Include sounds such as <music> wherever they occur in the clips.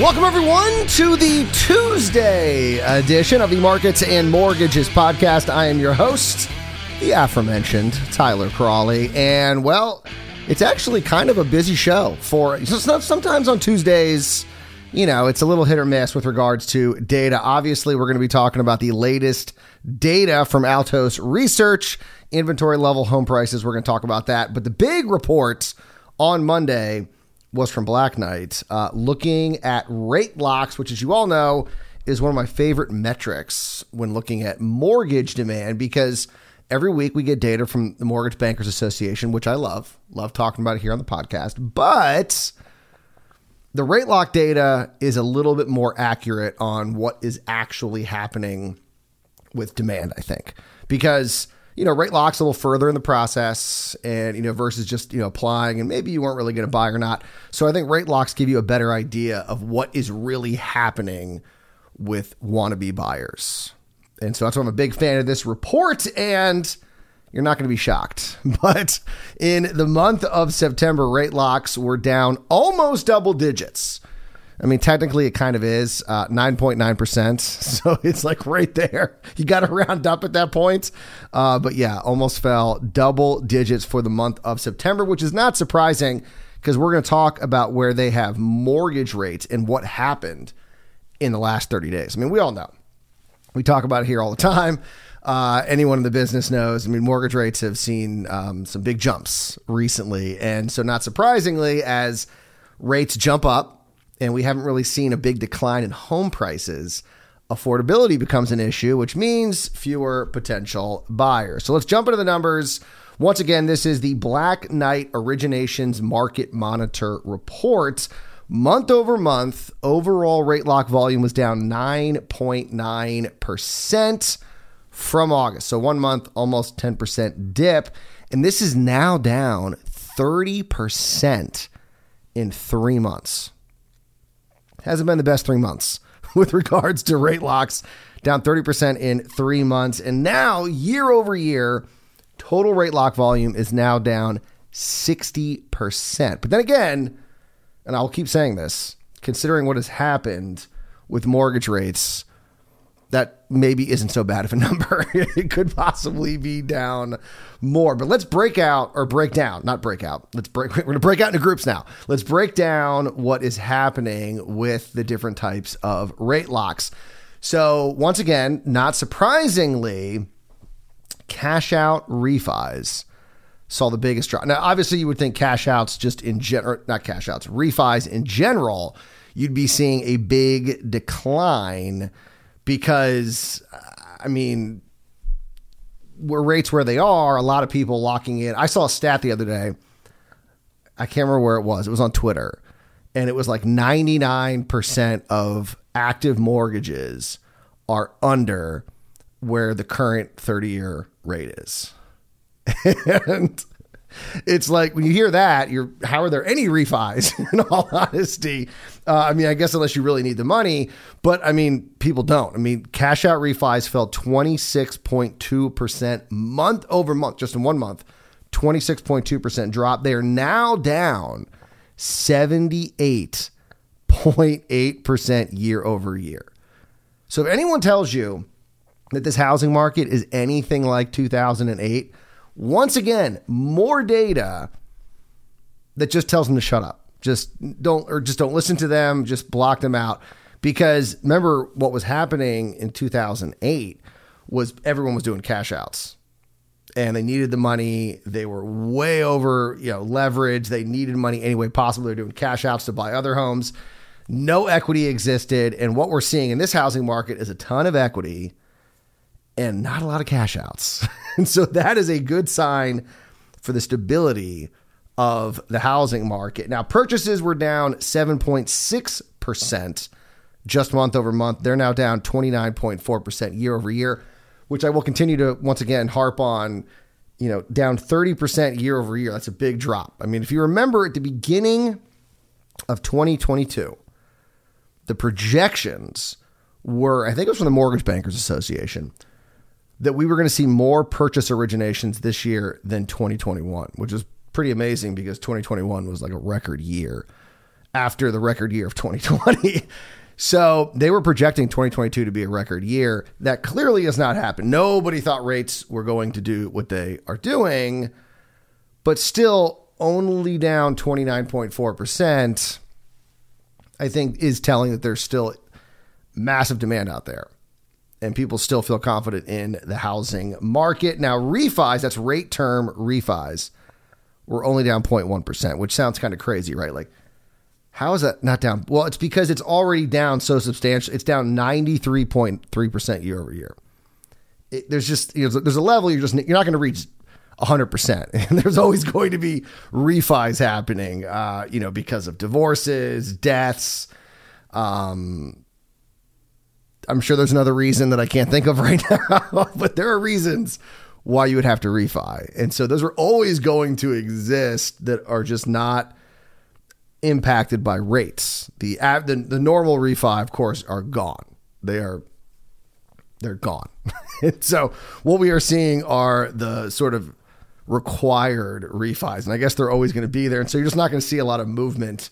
Welcome, everyone, to the Tuesday edition of the Markets and Mortgages podcast. I am your host, the aforementioned Tyler Crawley. And, well, it's actually kind of a busy show for sometimes on Tuesdays. You know, it's a little hit or miss with regards to data. Obviously, we're going to be talking about the latest data from Altos Research, inventory level home prices. We're going to talk about that. But the big report on Monday was from Black Knight, uh, looking at rate locks, which, as you all know, is one of my favorite metrics when looking at mortgage demand because every week we get data from the Mortgage Bankers Association, which I love, love talking about it here on the podcast. But the rate lock data is a little bit more accurate on what is actually happening with demand, I think, because you know, rate locks a little further in the process and, you know, versus just, you know, applying and maybe you weren't really going to buy or not. So I think rate locks give you a better idea of what is really happening with wannabe buyers. And so that's why I'm a big fan of this report and you're not going to be shocked. <laughs> But in the month of September, rate locks were down almost double digits. I mean, technically, it kind of is uh, 9.9%. <laughs> So it's like right there. <laughs> You got to round up at that point. Uh, but yeah, almost fell double digits for the month of September, which is not surprising because we're going to talk about where they have mortgage rates and what happened in the last 30 days. I mean, we all know. We talk about it here all the time. Uh, anyone in the business knows. I mean, mortgage rates have seen um, some big jumps recently. And so, not surprisingly, as rates jump up, and we haven't really seen a big decline in home prices, affordability becomes an issue, which means fewer potential buyers. So let's jump into the numbers. Once again, this is the Black Knight Originations Market Monitor report. Month over month, overall rate lock volume was down 9.9% from August. So one month, almost 10% dip. And this is now down 30% in three months hasn't been the best three months <laughs> with regards to rate locks, down 30% in three months. And now, year over year, total rate lock volume is now down 60%. But then again, and I'll keep saying this, considering what has happened with mortgage rates, that maybe isn't so bad of a <laughs> number. it could possibly be down more. But let's break out or break down, not break out. Let's break. <laughs> We're going to break out into groups now. Let's break down what is happening with the different types of rate locks. So once again, not surprisingly, cash out refis saw the biggest drop. Now, obviously, you would think cash outs just in general, not cash outs, refis in general, you'd be seeing a big decline because I mean, where rates where they are, a lot of people locking in. I saw a stat the other day. I can't remember where it was. It was on Twitter, and it was like ninety nine percent of active mortgages are under where the current thirty year rate is, <laughs> and it's like when you hear that, you're how are there any refis? <laughs> in all honesty, uh, I mean, I guess unless you really need the money, but I mean, people don't. I mean, cash out refis fell 26.2 percent month over month, just in one month, 26.2 percent drop. They are now down 78.8 percent year over year. So if anyone tells you that this housing market is anything like 2008 once again, more data that just tells them to shut up. Just don't, or just don't listen to them, just block them out. Because remember what was happening in 2008 was everyone was doing cash outs and they needed the money. They were way over, you know, leverage. They needed money any way possible. They're doing cash outs to buy other homes. No equity existed. And what we're seeing in this housing market is a ton of equity and not a lot of cash outs. <laughs> and so that is a good sign for the stability of the housing market. Now, purchases were down 7.6% just month over month. They're now down 29.4% year over year, which I will continue to once again harp on, you know, down 30% year over year. That's a big drop. I mean, if you remember at the beginning of 2022, the projections were, I think it was from the Mortgage Bankers Association, that we were going to see more purchase originations this year than 2021, which is pretty amazing because 2021 was like a record year after the record year of 2020. <laughs> so they were projecting 2022 to be a record year. That clearly has not happened. Nobody thought rates were going to do what they are doing, but still only down 29.4%, I think is telling that there's still massive demand out there and people still feel confident in the housing market. Now, refis, that's rate term refis, were only down 0.1%, which sounds kind of crazy, right? Like, how is that not down? Well, it's because it's already down so substantial. It's down 93.3% year over year. It, there's just, you know, there's a level you're just, you're not going to reach 100%. <laughs> And there's always going to be refis happening, uh, you know, because of divorces, deaths, um, I'm sure there's another reason that I can't think of <laughs> right now, but there are reasons why you would have to refi. And so those are always going to exist that are just not impacted by rates. The the, the normal refi of course are gone. They are they're gone. <laughs> so what we are seeing are the sort of required refis and I guess they're always going to be there and so you're just not going to see a lot of movement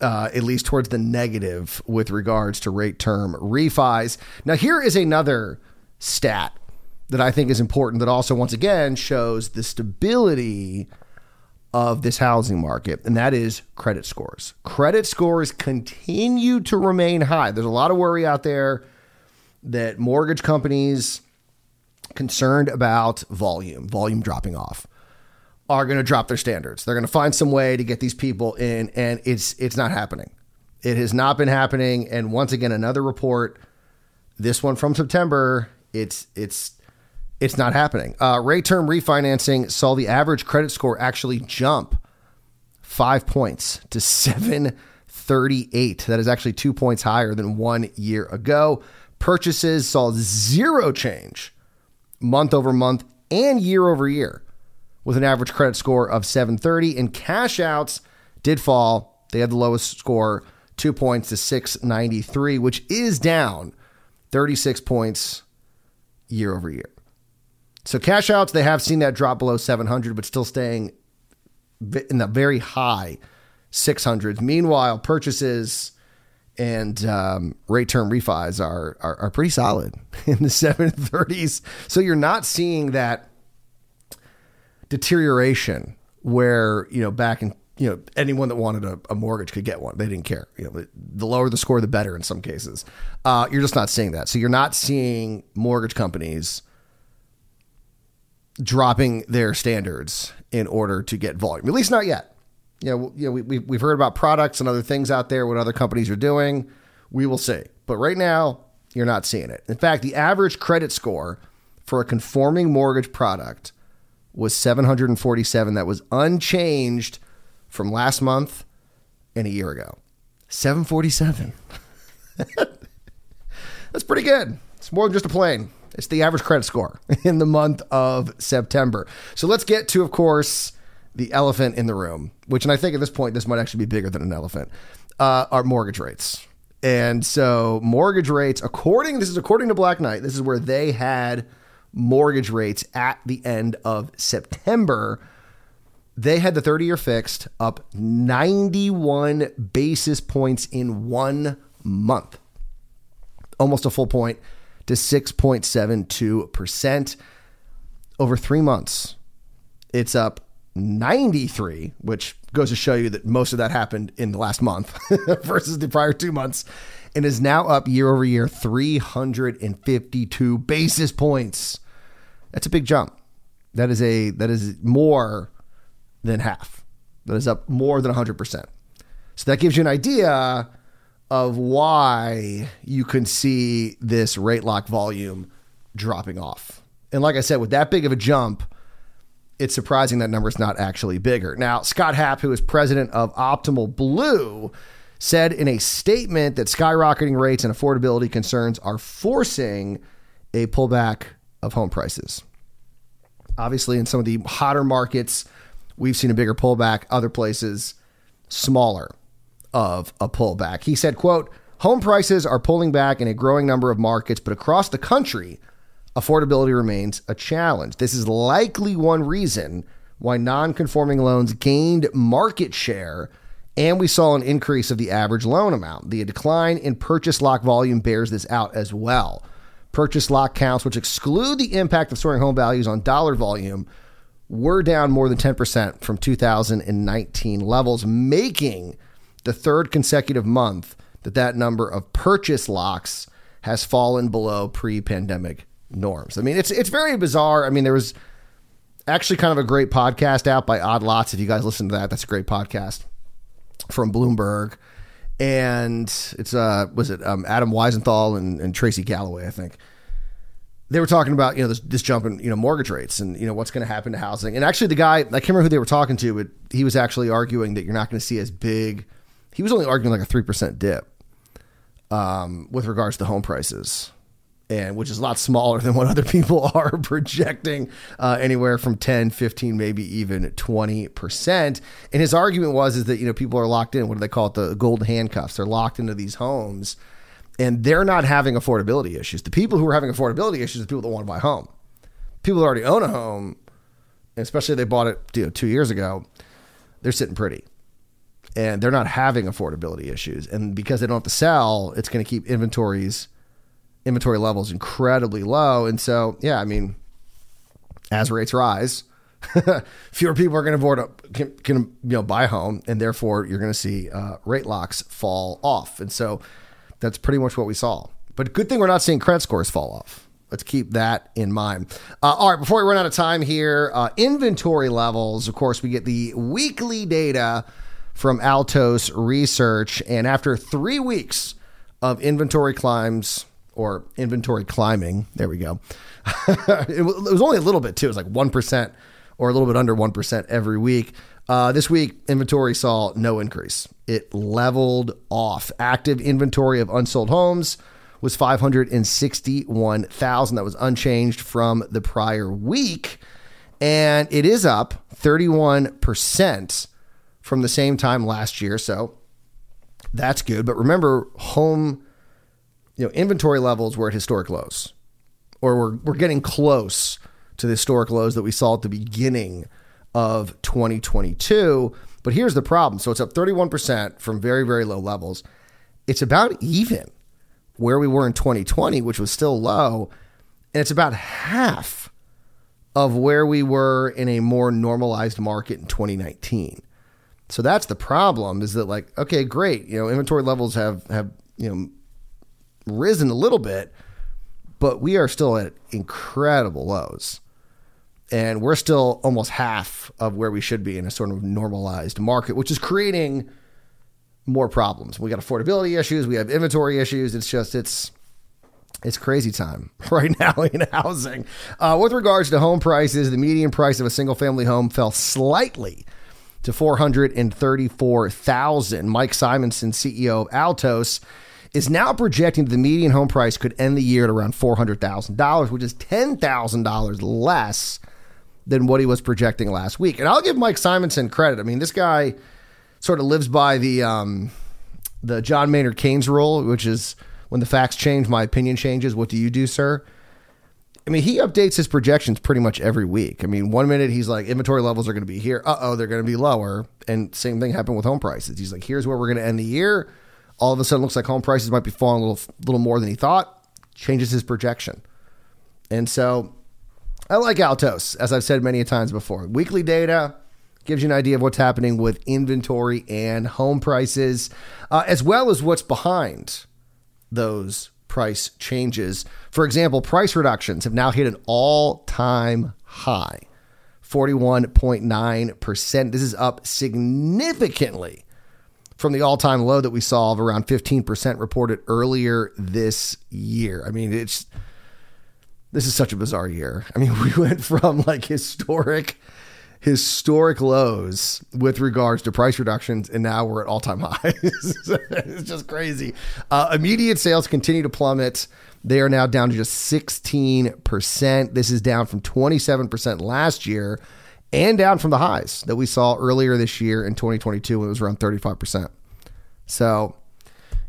uh, at least towards the negative with regards to rate term refis. Now, here is another stat that I think is important that also, once again, shows the stability of this housing market, and that is credit scores. Credit scores continue to remain high. There's a lot of worry out there that mortgage companies concerned about volume, volume dropping off are going to drop their standards. They're going to find some way to get these people in, and it's it's not happening. It has not been happening. And once again, another report, this one from September, it's it's it's not happening. Uh, rate term refinancing saw the average credit score actually jump five points to seven thirty eight. That is actually two points higher than one year ago. Purchases saw zero change month over month and year over year with an average credit score of 730. And cash outs did fall. They had the lowest score, two points to 693, which is down 36 points year over year. So cash outs, they have seen that drop below 700, but still staying in the very high 600s. Meanwhile, purchases and um, rate term refis are, are, are pretty solid <laughs> in the 730s. So you're not seeing that deterioration where you know back in you know anyone that wanted a, a, mortgage could get one. They didn't care. You know the lower the score the better in some cases. Uh, you're just not seeing that. So you're not seeing mortgage companies dropping their standards in order to get volume at least not yet. You know, you know we, we've heard about products and other things out there what other companies are doing. We will see. But right now you're not seeing it. In fact the average credit score for a conforming mortgage product was 747. That was unchanged from last month and a year ago. 747. <laughs> That's pretty good. It's more than just a plane. It's the average credit score <laughs> in the month of September. So let's get to, of course, the elephant in the room, which, and I think at this point, this might actually be bigger than an elephant, uh, are mortgage rates. And so, mortgage rates, according, this is according to Black Knight, this is where they had mortgage rates at the end of September. They had the 30 year fixed up 91 basis points in one month, almost a full point to 6.72%. Over three months, it's up 93, which goes to show you that most of that happened in the last month <laughs> versus the prior two months, and is now up year over year 352 basis points. That's a big jump. That is a that is more than half. That is up more than 100%. So that gives you an idea of why you can see this rate lock volume dropping off. And like I said, with that big of a jump, it's surprising that number is not actually bigger. Now, Scott Happ, who is president of Optimal Blue, said in a statement that skyrocketing rates and affordability concerns are forcing a pullback of home prices. Obviously, in some of the hotter markets, we've seen a bigger pullback, other places, smaller of a pullback. He said, quote, home prices are pulling back in a growing number of markets, but across the country, affordability remains a challenge. This is likely one reason why non conforming loans gained market share and we saw an increase of the average loan amount. The decline in purchase lock volume bears this out as well. Purchase lock counts, which exclude the impact of soaring home values on dollar volume, were down more than 10% from 2019 levels, making the third consecutive month that that number of purchase locks has fallen below pre-pandemic norms. I mean, it's it's very bizarre. I mean, there was actually kind of a great podcast out by Odd Lots. If you guys listen to that, that's a great podcast from Bloomberg. And it's uh was it um, Adam Weisenthal and, and Tracy Galloway, I think. They were talking about, you know, this, this jump in, you know, mortgage rates and, you know, what's going to happen to housing. And actually the guy, I can't remember who they were talking to, but he was actually arguing that you're not going to see as big. He was only arguing like a 3% dip um, with regards to home prices and which is a lot smaller than what other people <laughs> are projecting uh, anywhere from 10 15 maybe even 20% and his argument was is that you know people are locked in what do they call it the gold handcuffs. They're locked into these homes and they're not having affordability issues. The people who are having affordability issues are people that want to buy a home. People that already own a home especially if they bought it you know, two years ago they're sitting pretty. And they're not having affordability issues. And because they don't have to sell it's going to keep inventories inventory levels incredibly low. And so, yeah, I mean, as rates rise, <laughs> fewer people are going to afford a, can, can, you know buy home, and therefore you're going to see uh, rate locks fall off. And so that's pretty much what we saw. But good thing we're not seeing credit scores fall off. Let's keep that in mind. Uh, all right, before we run out of time here, uh, inventory levels. Of course, we get the weekly data from Altos Research, and after three weeks of inventory climbs or inventory climbing. There we go. <laughs> it, was only a little bit too. It was like 1% or a little bit under 1% every week. Uh, this week, inventory saw no increase. It leveled off. Active inventory of unsold homes was 561,000. That was unchanged from the prior week. And it is up 31% from the same time last year. So that's good. But remember, home you know, inventory levels were at historic lows, or we're, we're getting close to the historic lows that we saw at the beginning of 2022. But here's the problem. So it's up 31% from very, very low levels. It's about even where we were in 2020, which was still low. And it's about half of where we were in a more normalized market in 2019. So that's the problem is that like, okay, great. You know, inventory levels have, have, you know, risen a little bit, but we are still at incredible lows. And we're still almost half of where we should be in a sort of normalized market, which is creating more problems. We got affordability issues, we have inventory issues. It's just it's it's crazy time <laughs> right now in housing. Uh, with regards to home prices, the median price of a single family home fell slightly to 434,000. Mike Simonsen, CEO of Altos, is now projecting that the median home price could end the year at around $400,000, which is $10,000 less than what he was projecting last week. And I'll give Mike Simonsen credit. I mean, this guy sort of lives by the um, the John Maynard Keynes rule, which is when the facts change, my opinion changes. What do you do, sir? I mean, he updates his projections pretty much every week. I mean, one minute he's like, inventory levels are going to be here. Uh oh, they're going to be lower. And same thing happened with home prices. He's like, here's where we're going to end the year all of a sudden looks like home prices might be falling a little, little more than he thought, changes his projection. And so I like Altos, as I've said many times before. Weekly data gives you an idea of what's happening with inventory and home prices, uh, as well as what's behind those price changes. For example, price reductions have now hit an all time high 41.9%. This is up significantly from the all time low that we saw of around 15% reported earlier this year. I mean, it's this is such a bizarre year. I mean, <laughs> we went from like historic historic lows with regards to price reductions, and now we're at all time <laughs> highs. <laughs> it's just crazy. Uh, immediate sales continue to plummet. They are now down to just 16%. This is down from 27% last year and down from the highs that we saw earlier this year in 2022 when it was around 35%. So,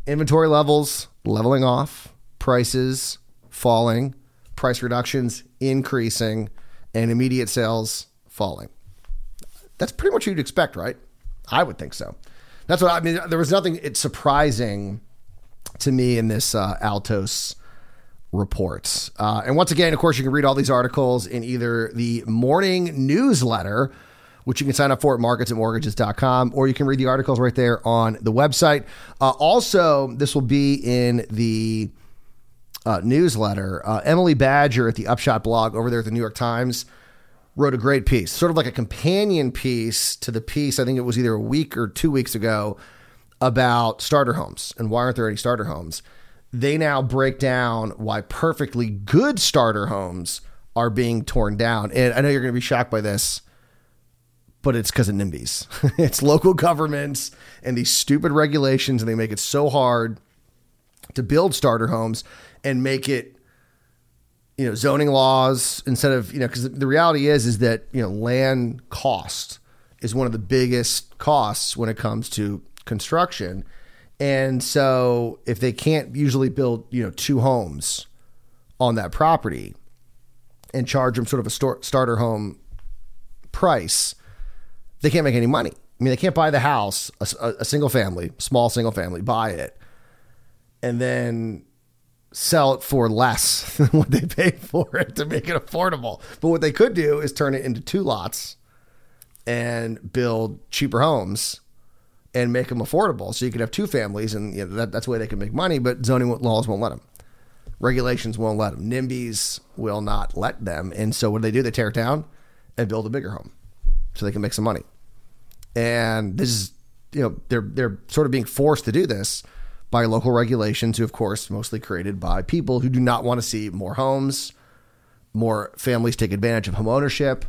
inventory levels leveling off, prices falling, price reductions increasing, and immediate sales falling. That's pretty much what you'd expect, right? I would think so. That's what I mean. There was nothing it's surprising to me in this uh, Altos reports. Uh, and once again, of course, you can read all these articles in either the morning newsletter, which you can sign up for at marketsandmortgages.com, or you can read the articles right there on the website. Uh, also, this will be in the uh, newsletter. Uh, Emily Badger at the Upshot blog over there at the New York Times wrote a great piece, sort of like a companion piece to the piece. I think it was either a week or two weeks ago about starter homes and why aren't there any starter homes. They now break down why perfectly good starter homes are being torn down. And I know you're going to be shocked by this, but it's because of NIMBYs. <laughs> it's local governments and these stupid regulations, and they make it so hard to build starter homes and make it you know zoning laws instead of you know because the reality is is that you know land cost is one of the biggest costs when it comes to construction and so if they can't usually build you know two homes on that property and charge them sort of a starter home price they can't make any money i mean they can't buy the house a, a single family small single family buy it and then sell it for less <laughs> than what they paid for it to make it affordable. But what they could do is turn it into two lots and build cheaper homes and make them affordable. So you could have two families, and you know, that, that's the way they can make money. But zoning laws won't let them. Regulations won't let them. NIMBYs will not let them. And so what do they do? They tear it down and build a bigger home so they can make some money. And this is, you know, they're they're sort of being forced to do this by local regulations, who, of course, mostly created by people who do not want to see more homes, more families take advantage of home ownership.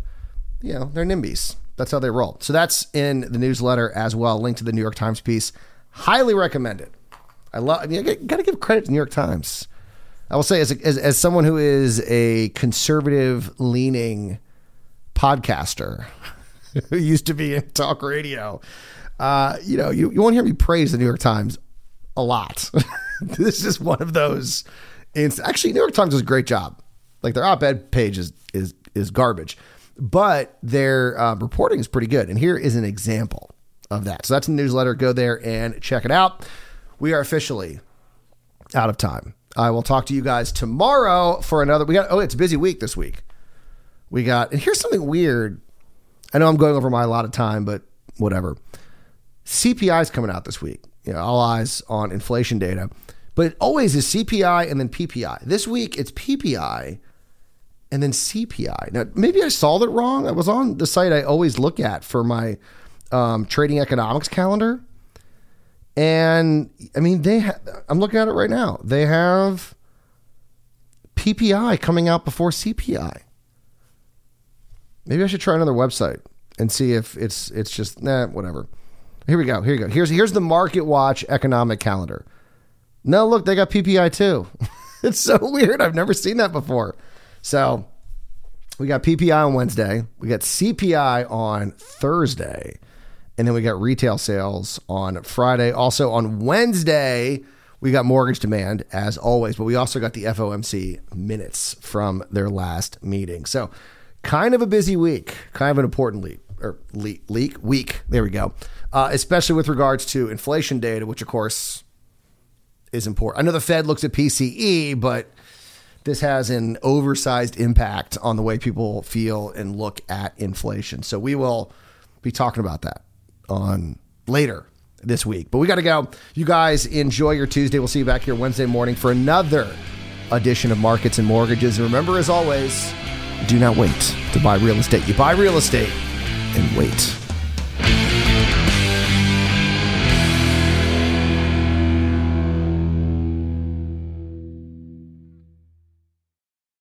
You know, they're NIMBYs. That's how they roll. So that's in the newsletter as well. Link to the New York Times piece. Highly recommend it. I love. I mean, I got to give credit to New York Times. I will say, as, a, as as someone who is a conservative leaning podcaster <laughs> who used to be in talk radio, uh, you know, you, you won't hear me praise the New York Times a lot. <laughs> this is one of those. It's actually New York Times does a great job. Like their op-ed page is is is garbage, but their uh, reporting is pretty good. And here is an example of that. So that's the newsletter. Go there and check it out. We are officially out of time. I will talk to you guys tomorrow for another. We got oh, it's a busy week this week. We got and here's something weird. I know I'm going over my lot of time, but whatever. CPI is coming out this week you know, all eyes on inflation data. But it always is CPI and then PPI. This week it's PPI and then CPI. Now, maybe I saw it wrong. I was on the site I always look at for my um, trading economics calendar. And I mean, they ha- I'm looking at it right now. They have PPI coming out before CPI. Maybe I should try another website and see if it's it's just nah, whatever. Here we go. Here we go. Here's here's the Market Watch economic calendar. No, look, they got PPI too. <laughs> it's so weird. I've never seen that before. So we got PPI on Wednesday. We got CPI on Thursday. And then we got retail sales on Friday. Also on Wednesday, we got mortgage demand as always, but we also got the FOMC minutes from their last meeting. So kind of a busy week, kind of an important week or leak, leak week. There we go uh, especially with regards to inflation data, which of course is important. I know the Fed looks at PCE, but this has an oversized impact on the way people feel and look at inflation. So we will be talking about that on later this week. But we got to go. You guys enjoy your Tuesday. We'll see you back here Wednesday morning for another edition of Markets and Mortgages. And remember, as always, do not wait to buy real estate. You buy real estate and wait.